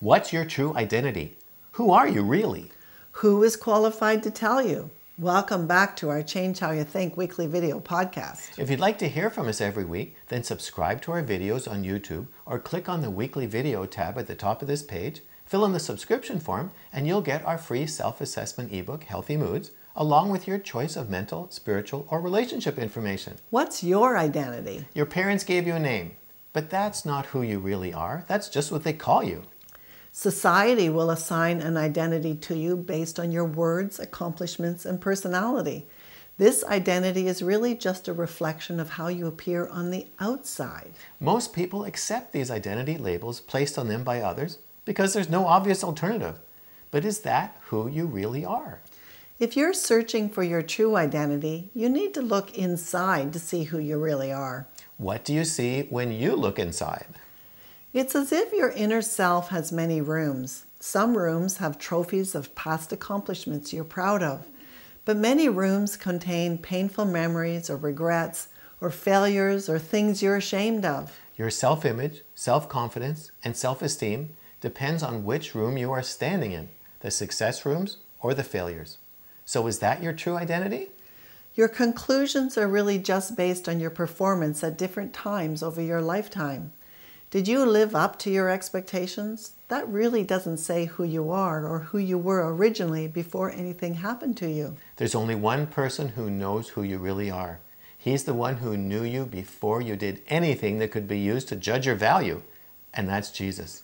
What's your true identity? Who are you really? Who is qualified to tell you? Welcome back to our Change How You Think weekly video podcast. If you'd like to hear from us every week, then subscribe to our videos on YouTube or click on the weekly video tab at the top of this page, fill in the subscription form, and you'll get our free self assessment ebook, Healthy Moods, along with your choice of mental, spiritual, or relationship information. What's your identity? Your parents gave you a name, but that's not who you really are. That's just what they call you. Society will assign an identity to you based on your words, accomplishments, and personality. This identity is really just a reflection of how you appear on the outside. Most people accept these identity labels placed on them by others because there's no obvious alternative. But is that who you really are? If you're searching for your true identity, you need to look inside to see who you really are. What do you see when you look inside? It's as if your inner self has many rooms. Some rooms have trophies of past accomplishments you're proud of, but many rooms contain painful memories or regrets or failures or things you're ashamed of. Your self image, self confidence, and self esteem depends on which room you are standing in the success rooms or the failures. So, is that your true identity? Your conclusions are really just based on your performance at different times over your lifetime. Did you live up to your expectations? That really doesn't say who you are or who you were originally before anything happened to you. There's only one person who knows who you really are. He's the one who knew you before you did anything that could be used to judge your value, and that's Jesus.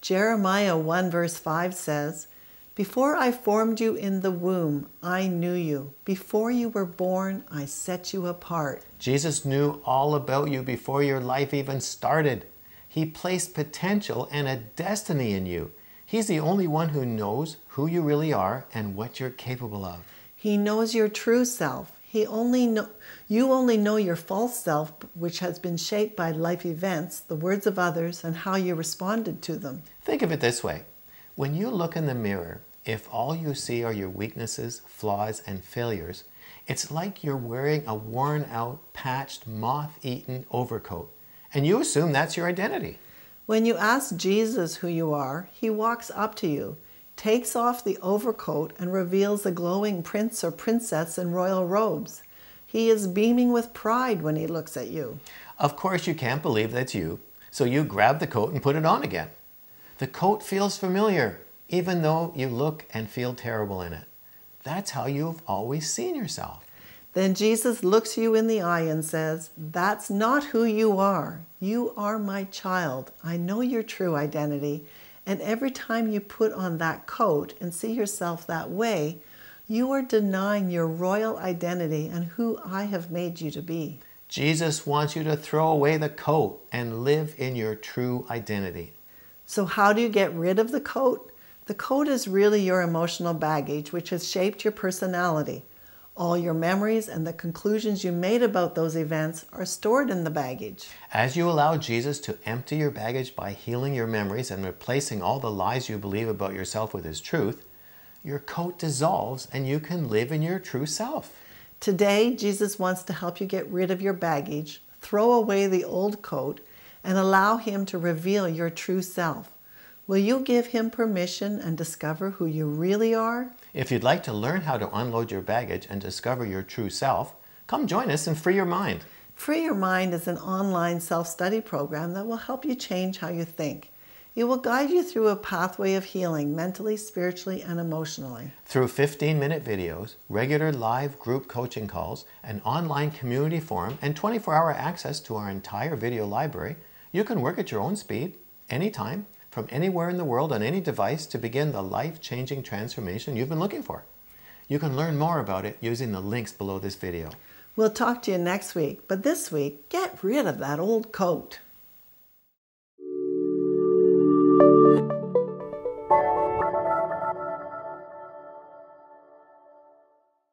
Jeremiah 1 verse 5 says, before I formed you in the womb, I knew you. Before you were born, I set you apart. Jesus knew all about you before your life even started. He placed potential and a destiny in you. He's the only one who knows who you really are and what you're capable of. He knows your true self. He only know, you only know your false self, which has been shaped by life events, the words of others, and how you responded to them. Think of it this way when you look in the mirror, if all you see are your weaknesses, flaws, and failures, it's like you're wearing a worn out, patched, moth eaten overcoat, and you assume that's your identity. When you ask Jesus who you are, he walks up to you, takes off the overcoat, and reveals a glowing prince or princess in royal robes. He is beaming with pride when he looks at you. Of course, you can't believe that's you, so you grab the coat and put it on again. The coat feels familiar, even though you look and feel terrible in it. That's how you've always seen yourself. Then Jesus looks you in the eye and says, That's not who you are. You are my child. I know your true identity. And every time you put on that coat and see yourself that way, you are denying your royal identity and who I have made you to be. Jesus wants you to throw away the coat and live in your true identity. So, how do you get rid of the coat? The coat is really your emotional baggage, which has shaped your personality. All your memories and the conclusions you made about those events are stored in the baggage. As you allow Jesus to empty your baggage by healing your memories and replacing all the lies you believe about yourself with His truth, your coat dissolves and you can live in your true self. Today, Jesus wants to help you get rid of your baggage, throw away the old coat, and allow Him to reveal your true self. Will you give Him permission and discover who you really are? If you'd like to learn how to unload your baggage and discover your true self, come join us and free your mind. Free Your Mind is an online self study program that will help you change how you think. It will guide you through a pathway of healing mentally, spiritually, and emotionally. Through 15 minute videos, regular live group coaching calls, an online community forum, and 24 hour access to our entire video library, you can work at your own speed, anytime, from anywhere in the world on any device to begin the life changing transformation you've been looking for. You can learn more about it using the links below this video. We'll talk to you next week, but this week, get rid of that old coat.